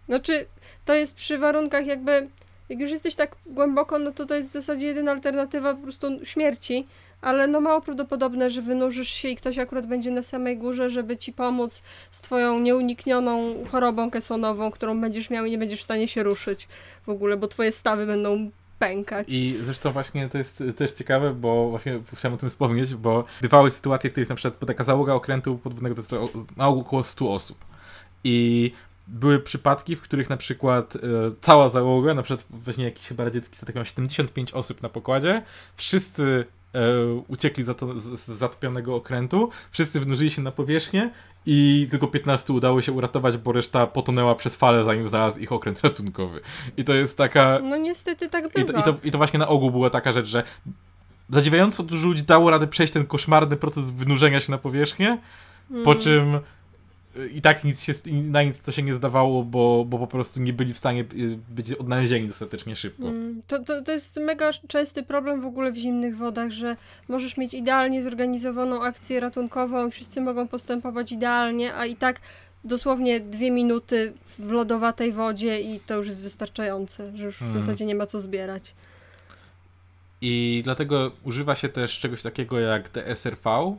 Znaczy, to jest przy warunkach jakby, jak już jesteś tak głęboko, no to to jest w zasadzie jedyna alternatywa po prostu śmierci, ale no mało prawdopodobne, że wynurzysz się i ktoś akurat będzie na samej górze, żeby ci pomóc z twoją nieuniknioną chorobą kesonową, którą będziesz miał i nie będziesz w stanie się ruszyć w ogóle, bo twoje stawy będą pękać. I zresztą właśnie to jest też ciekawe, bo właśnie chciałem o tym wspomnieć, bo bywały sytuacje, w których na przykład taka załoga okrętu podwodnego to jest na około 100 osób. I były przypadki, w których na przykład e, cała załoga, na przykład właśnie jakiś chyba radziecki statek miał 75 osób na pokładzie, wszyscy e, uciekli z, z, z zatopionego okrętu, wszyscy wynurzyli się na powierzchnię i tylko 15 udało się uratować, bo reszta potonęła przez falę, zanim znalazł ich okręt ratunkowy. I to jest taka... No niestety tak bywa. I to, i to, i to właśnie na ogół była taka rzecz, że zadziwiająco dużo ludzi dało radę przejść ten koszmarny proces wynurzenia się na powierzchnię, mm. po czym i tak nic się, na nic to się nie zdawało, bo, bo po prostu nie byli w stanie y, być odnalezieni dostatecznie szybko. Mm, to, to, to jest mega częsty problem w ogóle w zimnych wodach, że możesz mieć idealnie zorganizowaną akcję ratunkową i wszyscy mogą postępować idealnie, a i tak dosłownie dwie minuty w lodowatej wodzie i to już jest wystarczające, że już w mm. zasadzie nie ma co zbierać. I dlatego używa się też czegoś takiego jak DSRV,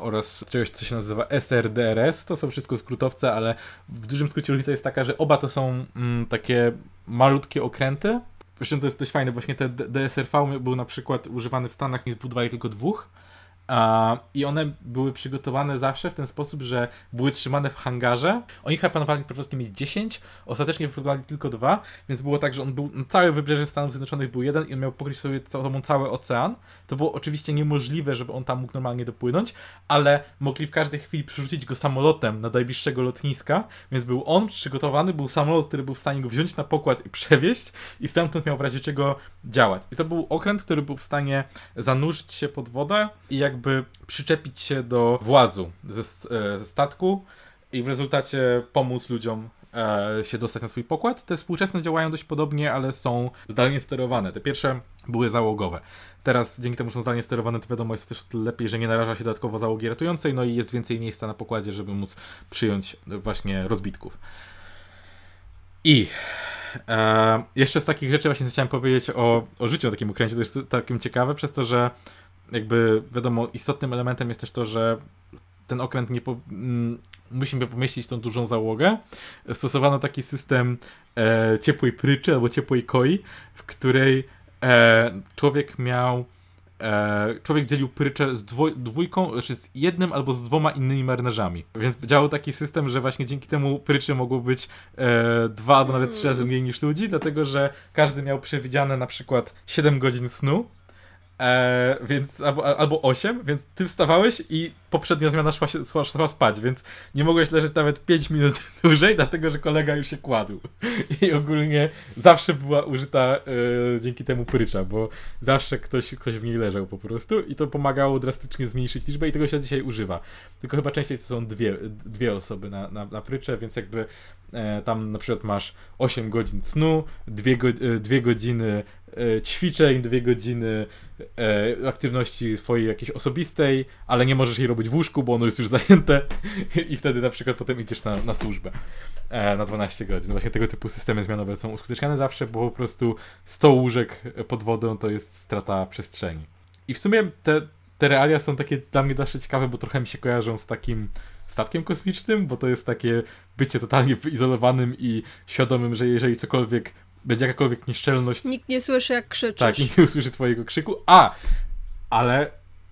oraz czegoś, co się nazywa SRDRS. To są wszystko skrótowce, ale w dużym skrócie różnica jest taka, że oba to są mm, takie malutkie okręty. Zresztą to jest dość fajne, właśnie te DSRV był na przykład używany w Stanach, nie zbudowali tylko dwóch, i one były przygotowane zawsze w ten sposób, że były trzymane w hangarze. Oni chyba planowali początkiem mieć 10, ostatecznie wyprodukowali tylko dwa, więc było tak, że on był, całe wybrzeże Stanów Zjednoczonych był jeden i on miał pokryć sobie cały, cały ocean. To było oczywiście niemożliwe, żeby on tam mógł normalnie dopłynąć, ale mogli w każdej chwili przerzucić go samolotem na najbliższego lotniska, więc był on przygotowany, był samolot, który był w stanie go wziąć na pokład i przewieźć i stamtąd miał w razie czego działać. I to był okręt, który był w stanie zanurzyć się pod wodę i jak jakby przyczepić się do włazu ze, e, ze statku i w rezultacie pomóc ludziom e, się dostać na swój pokład. Te współczesne działają dość podobnie, ale są zdalnie sterowane. Te pierwsze były załogowe. Teraz dzięki temu, są zdalnie sterowane, to wiadomo, jest też lepiej, że nie naraża się dodatkowo załogi ratującej, no i jest więcej miejsca na pokładzie, żeby móc przyjąć właśnie rozbitków. I e, jeszcze z takich rzeczy właśnie chciałem powiedzieć o, o życiu na takim ukręcie, to jest takim ciekawe, przez to, że jakby wiadomo, istotnym elementem jest też to, że ten okręt nie po, mm, musimy pomieścić tą dużą załogę. Stosowano taki system e, ciepłej pryczy albo ciepłej koi, w której e, człowiek miał e, człowiek dzielił pryczę z dwoj, dwójką, znaczy z jednym albo z dwoma innymi marynarzami. Więc działał taki system, że właśnie dzięki temu pryczy mogło być e, dwa albo nawet trzy razy mniej niż ludzi, dlatego że każdy miał przewidziane na przykład 7 godzin snu, E, więc albo, albo 8, więc ty wstawałeś i poprzednia zmiana szła, się, szła, szła spać, więc nie mogłeś leżeć nawet 5 minut [LAUGHS] dłużej, dlatego że kolega już się kładł. [LAUGHS] I ogólnie zawsze była użyta e, dzięki temu prycza, bo zawsze ktoś, ktoś w niej leżał po prostu i to pomagało drastycznie zmniejszyć liczbę i tego się dzisiaj używa. Tylko chyba częściej to są dwie, dwie osoby na, na, na pryczę, więc jakby e, tam na przykład masz 8 godzin snu, 2, go, 2 e, godziny ćwiczeń, dwie godziny e, aktywności swojej jakiejś osobistej, ale nie możesz jej robić w łóżku, bo ono jest już zajęte [LAUGHS] i wtedy na przykład potem idziesz na, na służbę e, na 12 godzin. Właśnie tego typu systemy zmianowe są uskuteczniane zawsze, bo po prostu 100 łóżek pod wodą to jest strata przestrzeni. I w sumie te, te realia są takie dla mnie zawsze ciekawe, bo trochę mi się kojarzą z takim statkiem kosmicznym, bo to jest takie bycie totalnie wyizolowanym i świadomym, że jeżeli cokolwiek będzie jakakolwiek nieszczelność. Nikt nie słyszy, jak krzyczysz. Tak, nikt nie usłyszy twojego krzyku. A! Ale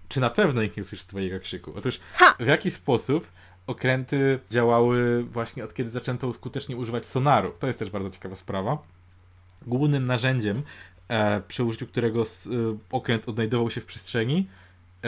czy na pewno nikt nie usłyszy twojego krzyku? Otóż ha! w jaki sposób okręty działały właśnie od kiedy zaczęto skutecznie używać sonaru? To jest też bardzo ciekawa sprawa. Głównym narzędziem e, przy użyciu którego s, e, okręt odnajdował się w przestrzeni,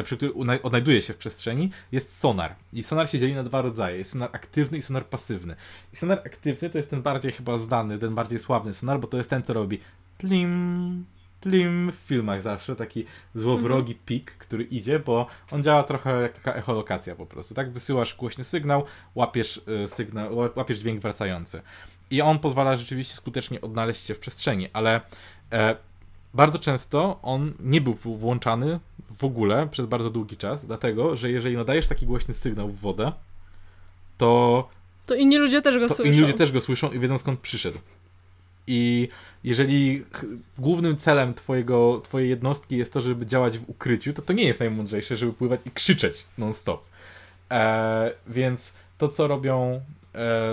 przy którym odnajduje się w przestrzeni, jest sonar. I sonar się dzieli na dwa rodzaje. Jest sonar aktywny i sonar pasywny. I sonar aktywny to jest ten bardziej chyba znany, ten bardziej sławny sonar, bo to jest ten, co robi plim, plim w filmach zawsze, taki złowrogi pik, który idzie, bo on działa trochę jak taka echolokacja po prostu. Tak wysyłasz głośny sygnał, łapiesz y, sygnał, ła- łapiesz dźwięk wracający. I on pozwala rzeczywiście skutecznie odnaleźć się w przestrzeni, ale e, bardzo często on nie był włączany w ogóle przez bardzo długi czas, dlatego, że jeżeli nadajesz taki głośny sygnał w wodę, to To inni ludzie też go to słyszą. inni ludzie też go słyszą i wiedzą skąd przyszedł. I jeżeli głównym celem twojego, twojej jednostki jest to, żeby działać w ukryciu, to to nie jest najmądrzejsze, żeby pływać i krzyczeć non-stop. E, więc to, co robią,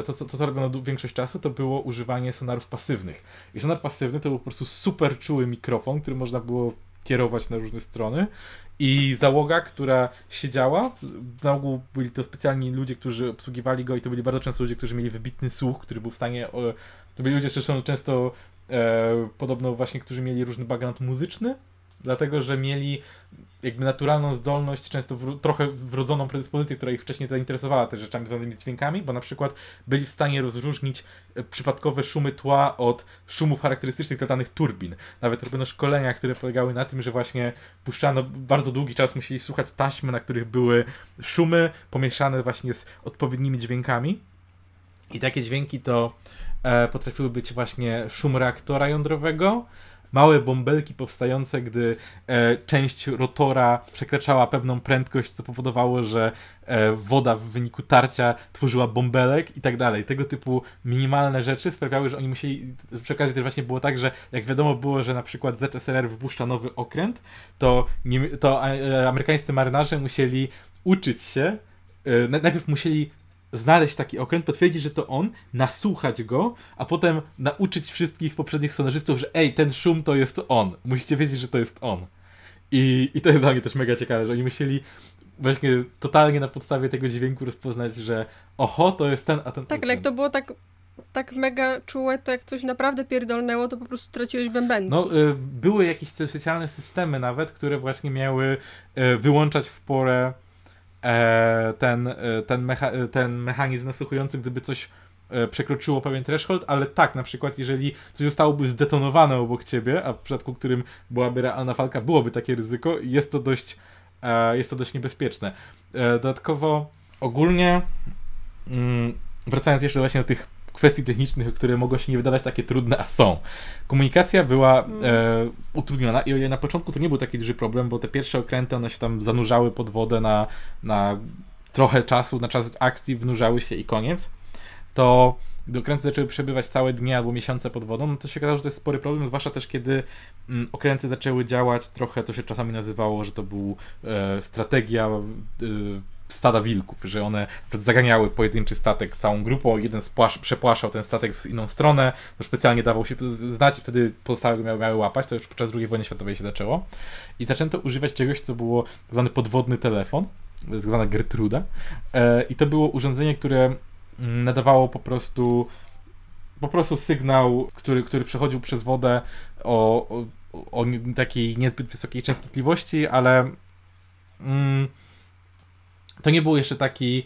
to, co, to, co dłu- większość czasu, to było używanie sonarów pasywnych. I sonar pasywny to był po prostu super czuły mikrofon, który można było kierować na różne strony. I załoga, która siedziała, na ogół byli to specjalni ludzie, którzy obsługiwali go i to byli bardzo często ludzie, którzy mieli wybitny słuch, który był w stanie... To byli ludzie zresztą często e, podobno właśnie, którzy mieli różny background muzyczny, dlatego, że mieli jakby naturalną zdolność, często trochę wrodzoną predyspozycję, która ich wcześniej zainteresowała też rzeczami związanymi z dźwiękami, bo na przykład byli w stanie rozróżnić e, przypadkowe szumy tła od szumów charakterystycznych dla danych turbin. Nawet robiono szkolenia, które polegały na tym, że właśnie puszczano bardzo długi czas, musieli słuchać taśmy, na których były szumy pomieszane właśnie z odpowiednimi dźwiękami. I takie dźwięki to e, potrafiły być właśnie szum reaktora jądrowego, małe bąbelki powstające, gdy e, część rotora przekraczała pewną prędkość, co powodowało, że e, woda w wyniku tarcia tworzyła bąbelek i tak dalej. Tego typu minimalne rzeczy sprawiały, że oni musieli, przy okazji też właśnie było tak, że jak wiadomo było, że na przykład ZSRR wypuszcza nowy okręt, to, nie, to e, amerykańscy marynarze musieli uczyć się, e, na- najpierw musieli znaleźć taki okręt, potwierdzić, że to on, nasłuchać go, a potem nauczyć wszystkich poprzednich sonarzystów, że ej, ten szum to jest on. Musicie wiedzieć, że to jest on. I, I to jest dla mnie też mega ciekawe, że oni musieli właśnie totalnie na podstawie tego dźwięku rozpoznać, że oho, to jest ten, a ten Tak, ale jak to było tak, tak mega czułe, to jak coś naprawdę pierdolnęło, to po prostu traciłeś bębenki. No, y, były jakieś specjalne systemy nawet, które właśnie miały y, wyłączać w porę ten, y, ten, mecha- y, ten mechanizm nasłuchujący, gdyby coś e, przekroczyło pewien threshold, ale tak, na przykład jeżeli coś zostałoby zdetonowane obok ciebie, a w przypadku którym byłaby realna walka, byłoby takie ryzyko jest to dość, e, jest to dość niebezpieczne. E, dodatkowo ogólnie mm, wracając jeszcze właśnie do tych kwestii technicznych, które mogą się nie wydawać takie trudne, a są. Komunikacja była Mm. e, utrudniona i na początku to nie był taki duży problem, bo te pierwsze okręty, one się tam zanurzały pod wodę na, na trochę czasu, na czas akcji, wnurzały się i koniec, to gdy okręty zaczęły przebywać całe dnie albo miesiące pod wodą, no to się okazało, że to jest spory problem, zwłaszcza też kiedy mm, okręty zaczęły działać trochę, to się czasami nazywało, że to był e, strategia e, stada wilków, że one zaganiały pojedynczy statek całą grupą, jeden spłasz, przepłaszał ten statek w inną stronę, bo specjalnie dawał się znać i wtedy pozostałe miały, miały łapać, to już podczas II wojny światowej się zaczęło. I zaczęto używać czegoś, co było zwany podwodny telefon, zwana Gertruda e, i to było urządzenie, które mm, nadawało po prostu po prostu sygnał, który, który przechodził przez wodę o, o, o takiej niezbyt wysokiej częstotliwości, ale mm, to nie był jeszcze taki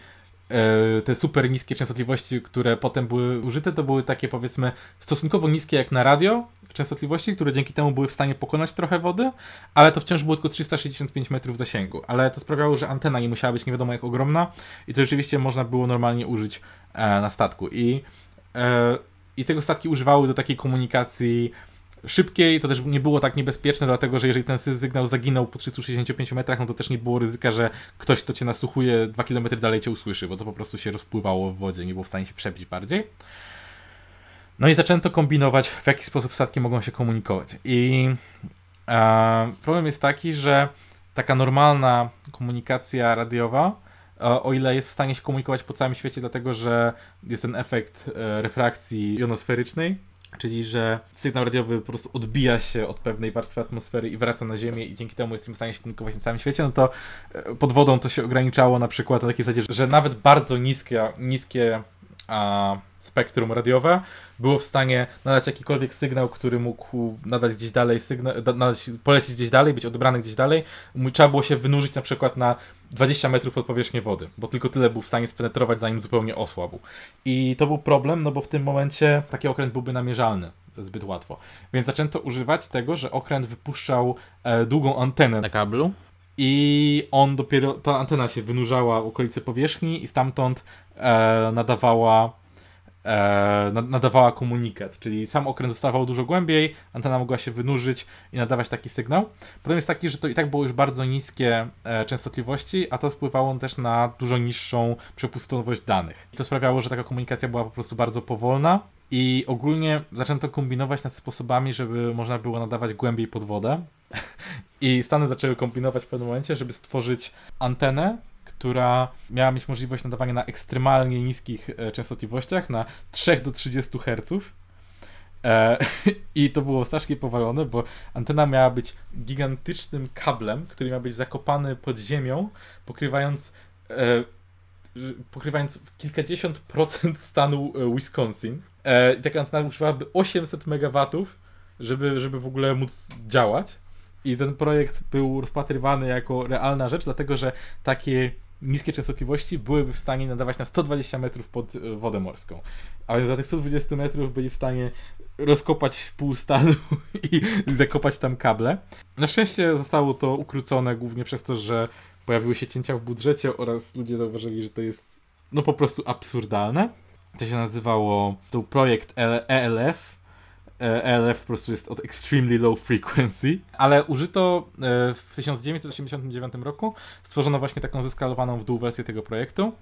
e, te super niskie częstotliwości, które potem były użyte, to były takie powiedzmy stosunkowo niskie jak na radio częstotliwości, które dzięki temu były w stanie pokonać trochę wody, ale to wciąż było tylko 365 metrów zasięgu. Ale to sprawiało, że antena nie musiała być nie wiadomo jak ogromna i to rzeczywiście można było normalnie użyć e, na statku. I, e, I tego statki używały do takiej komunikacji szybkiej, to też nie było tak niebezpieczne, dlatego że jeżeli ten sygnał zaginął po 365 metrach, no to też nie było ryzyka, że ktoś, kto cię nasłuchuje 2 km dalej cię usłyszy, bo to po prostu się rozpływało w wodzie, nie było w stanie się przebić bardziej. No i zaczęto kombinować, w jaki sposób statki mogą się komunikować. I e, problem jest taki, że taka normalna komunikacja radiowa, e, o ile jest w stanie się komunikować po całym świecie, dlatego że jest ten efekt e, refrakcji jonosferycznej, czyli że sygnał radiowy po prostu odbija się od pewnej warstwy atmosfery i wraca na Ziemię i dzięki temu jesteśmy w stanie się komunikować na całym świecie, no to e, pod wodą to się ograniczało na przykład na takiej zasadzie, że nawet bardzo niskie, niskie a spektrum radiowe było w stanie nadać jakikolwiek sygnał, który mógł nadać gdzieś dalej sygnał, nadać, polecieć gdzieś dalej, być odebrany gdzieś dalej. Trzeba było się wynurzyć na przykład na 20 metrów od powierzchni wody, bo tylko tyle był w stanie spenetrować, zanim zupełnie osłabł. I to był problem, no bo w tym momencie taki okręt byłby namierzalny zbyt łatwo. Więc zaczęto używać tego, że okręt wypuszczał e, długą antenę na kablu i on dopiero, ta antena się wynurzała w okolicy powierzchni i stamtąd e, nadawała e, nadawała komunikat, czyli sam okręt zostawał dużo głębiej, antena mogła się wynurzyć i nadawać taki sygnał. Problem jest taki, że to i tak było już bardzo niskie e, częstotliwości, a to wpływało też na dużo niższą przepustowość danych. I to sprawiało, że taka komunikacja była po prostu bardzo powolna i ogólnie zaczęto kombinować nad sposobami, żeby można było nadawać głębiej pod wodę. [LAUGHS] I Stany zaczęły kombinować w pewnym momencie, żeby stworzyć antenę, która miała mieć możliwość nadawania na ekstremalnie niskich e, częstotliwościach, na 3 do 30 Hz. E, [LAUGHS] I to było strasznie powalone, bo antena miała być gigantycznym kablem, który miał być zakopany pod ziemią, pokrywając e, pokrywając kilkadziesiąt procent [LAUGHS] stanu Wisconsin. I taka antena używałaby 800 MW, żeby, żeby w ogóle móc działać. I ten projekt był rozpatrywany jako realna rzecz, dlatego że takie niskie częstotliwości byłyby w stanie nadawać na 120 metrów pod e, wodę morską. A więc za tych 120 metrów byli w stanie rozkopać pół stanu [LAUGHS] i zakopać tam kable. Na szczęście zostało to ukrócone głównie przez to, że pojawiły się cięcia w budżecie oraz ludzie zauważyli, że to jest no po prostu absurdalne. To się nazywało, to projekt ELF. ELF po prostu jest od Extremely Low Frequency, ale użyto e, w 1989 roku, stworzono właśnie taką zeskalowaną w dół wersję tego projektu.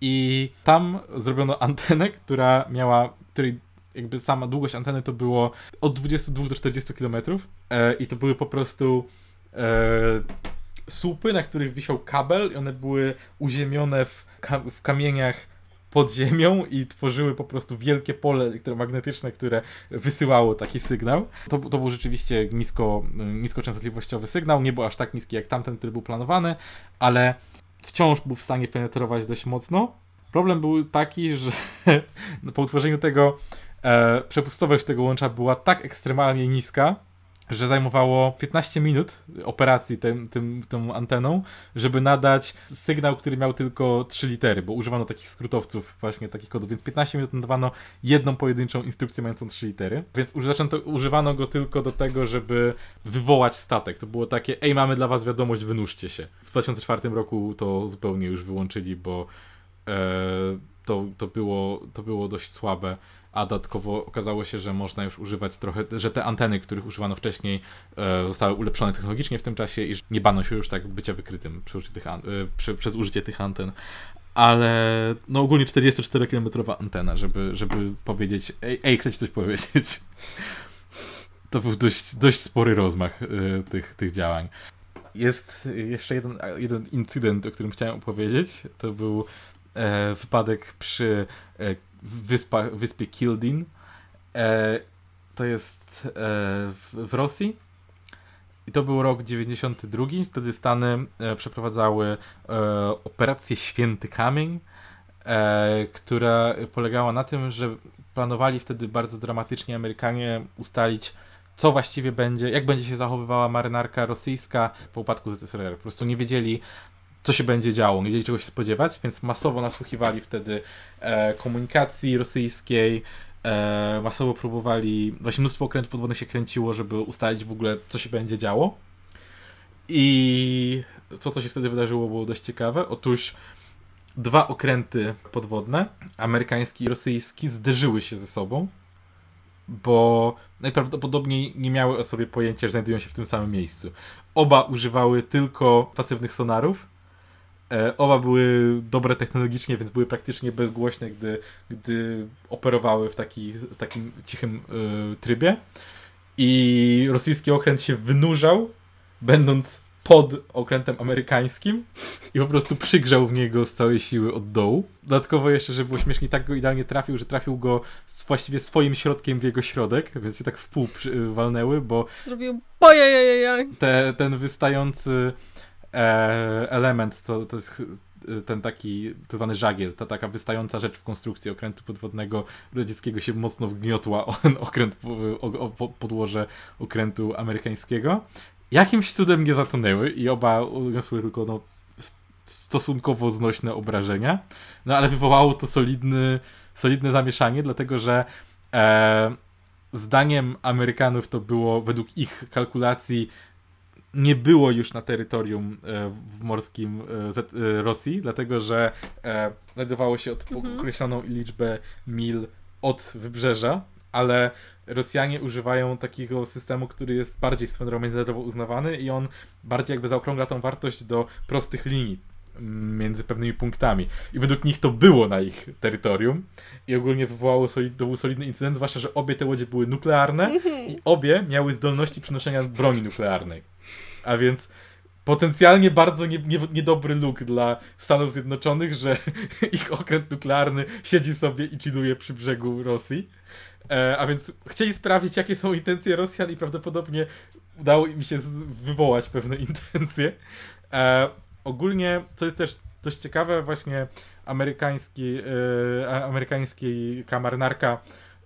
I tam zrobiono antenę, która miała, której jakby sama długość anteny to było od 22 do 40 km e, i to były po prostu e, słupy, na których wisiał kabel i one były uziemione w, w kamieniach pod ziemią i tworzyły po prostu wielkie pole elektromagnetyczne, które wysyłało taki sygnał. To, to był rzeczywiście nisko, niskoczęstotliwościowy sygnał, nie był aż tak niski jak tamten, który był planowany, ale wciąż był w stanie penetrować dość mocno. Problem był taki, że [LAUGHS] po utworzeniu tego e, przepustowość tego łącza była tak ekstremalnie niska, że zajmowało 15 minut operacji tym, tym, tą anteną, żeby nadać sygnał, który miał tylko 3 litery, bo używano takich skrótowców, właśnie takich kodów, więc 15 minut nadawano jedną pojedynczą instrukcję mającą 3 litery, więc zaczęto, używano go tylko do tego, żeby wywołać statek. To było takie, ej, mamy dla was wiadomość, wynurzcie się. W 2004 roku to zupełnie już wyłączyli, bo e, to, to, było, to było dość słabe a dodatkowo okazało się, że można już używać trochę, że te anteny, których używano wcześniej, e, zostały ulepszone technologicznie w tym czasie i nie bano się już tak bycia wykrytym przy tych, e, przy, przez użycie tych anten. Ale no ogólnie 44-kilometrowa antena, żeby, żeby powiedzieć, ej, ej, chcecie coś powiedzieć. [LAUGHS] To był dość, dość spory rozmach e, tych, tych działań. Jest jeszcze jeden, jeden incydent, o którym chciałem opowiedzieć. To był e, wypadek przy e, wyspa, wyspie Kildin. E, to jest e, w, w, Rosji. I to był rok 92. Wtedy Stany e, przeprowadzały e, operację Święty Kamień, e, która polegała na tym, że planowali wtedy bardzo dramatycznie Amerykanie ustalić, co właściwie będzie, jak będzie się zachowywała marynarka rosyjska po upadku ZSRR. Po prostu nie wiedzieli, co się będzie działo, nie wiedzieli czego się spodziewać, więc masowo nasłuchiwali wtedy e, komunikacji rosyjskiej, e, masowo próbowali, właśnie mnóstwo okrętów podwodnych się kręciło, żeby ustalić w ogóle, co się będzie działo. I to, co się wtedy wydarzyło, było dość ciekawe. Otóż dwa okręty podwodne, amerykański i rosyjski, zderzyły się ze sobą, bo najprawdopodobniej nie miały o sobie pojęcia, że znajdują się w tym samym miejscu. Oba używały tylko pasywnych sonarów, oba były dobre technologicznie, więc były praktycznie bezgłośne, gdy, gdy operowały w, taki, w takim cichym y, trybie. I rosyjski okręt się wynurzał, będąc pod okrętem amerykańskim i po prostu przygrzał w niego z całej siły od dołu. Dodatkowo jeszcze, żeby było śmiesznie, tak go idealnie trafił, że trafił go właściwie swoim środkiem w jego środek, więc się tak w pół walnęły, bo... Zrobił bojajajajaj. Te, ten wystający e, element, co to jest y, ten taki tak zwany żagiel, ta taka wystająca rzecz w konstrukcji okrętu podwodnego radzieckiego się mocno wgniotła o [LAUGHS] okręt, o, o podłoże okrętu amerykańskiego. Jakimś cudem nie zatonęły i oba uniosły tylko no, stosunkowo znośne obrażenia, no ale wywołało to solidny, solidne zamieszanie, dlatego że e, zdaniem Amerykanów to było według ich kalkulacji nie było już na terytorium e, w morskim e, e, Rosji, dlatego że znajdowało się od mhm. określoną liczbę mil od wybrzeża, ale Rosjanie używają takiego systemu, który jest bardziej międzynarodowo uznawany i on bardziej jakby zaokrągla tą wartość do prostych linii między pewnymi punktami. I według nich to było na ich terytorium i ogólnie wywołało solid, to był solidny incydent, zwłaszcza, że obie te łodzie były nuklearne mhm. i obie miały zdolności przenoszenia broni nuklearnej. A więc potencjalnie bardzo nie, nie, niedobry look dla Stanów Zjednoczonych, że [LAUGHS] ich okręt nuklearny siedzi sobie i chilluje przy brzegu Rosji. E, a więc chcieli sprawdzić, jakie są intencje Rosjan i prawdopodobnie udało im się wywołać pewne intencje. E, ogólnie, co jest też dość ciekawe, właśnie amerykański, e, amerykański kamarnarka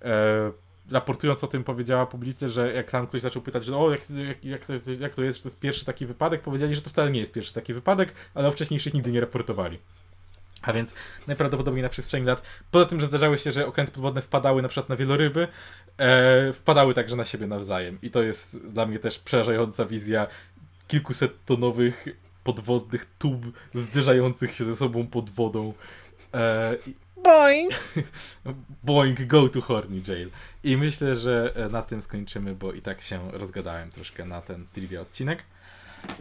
e, raportując o tym powiedziała publicy, że jak tam ktoś zaczął pytać, że o, jak, jak, jak, to, jak to jest, że to jest pierwszy taki wypadek, powiedzieli, że to wcale nie jest pierwszy taki wypadek, ale o wcześniejszych nigdy nie raportowali. A więc najprawdopodobniej na przestrzeni lat, poza tym, że zdarzały się, że okręty podwodne wpadały na przykład na wieloryby, e, wpadały także na siebie nawzajem. I to jest dla mnie też przerażająca wizja kilkuset tonowych podwodnych tub zderzających się ze sobą pod wodą. E, Boing! [LAUGHS] Boing, go to horny jail. I myślę, że e, na tym skończymy, bo i tak się rozgadałem troszkę na ten trivia odcinek.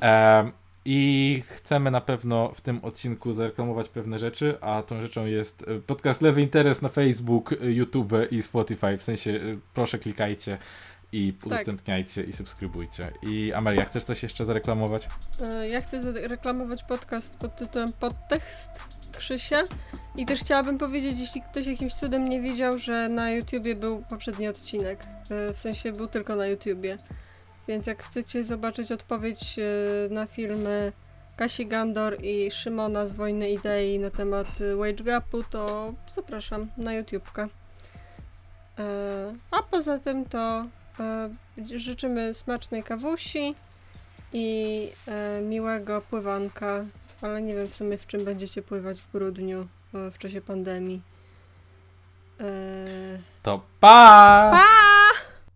E, I chcemy na pewno w tym odcinku zareklamować pewne rzeczy, a tą rzeczą jest e, podcast Lewy Interes na Facebook, YouTube i Spotify. W sensie proszę klikajcie i tak. udostępniajcie tak. i subskrybujcie. I Amelia, chcesz coś jeszcze zareklamować? Ja chcę zareklamować podcast pod tytułem Podtekst Krzysia. I też chciałabym powiedzieć, jeśli ktoś jakimś cudem nie wiedział, że na YouTubie był poprzedni odcinek. E, w sensie był tylko na YouTubie. Więc jak chcecie zobaczyć odpowiedź e, na filmy Kasi Gandor i Szymona z Wojny Idei na temat wage gapu, to zapraszam na YouTubkę. E, a poza tym to życzymy smacznej kawusi i miłego pływanka ale nie wiem w sumie w czym będziecie pływać w grudniu w czasie pandemii. Eee... To pa! Pa!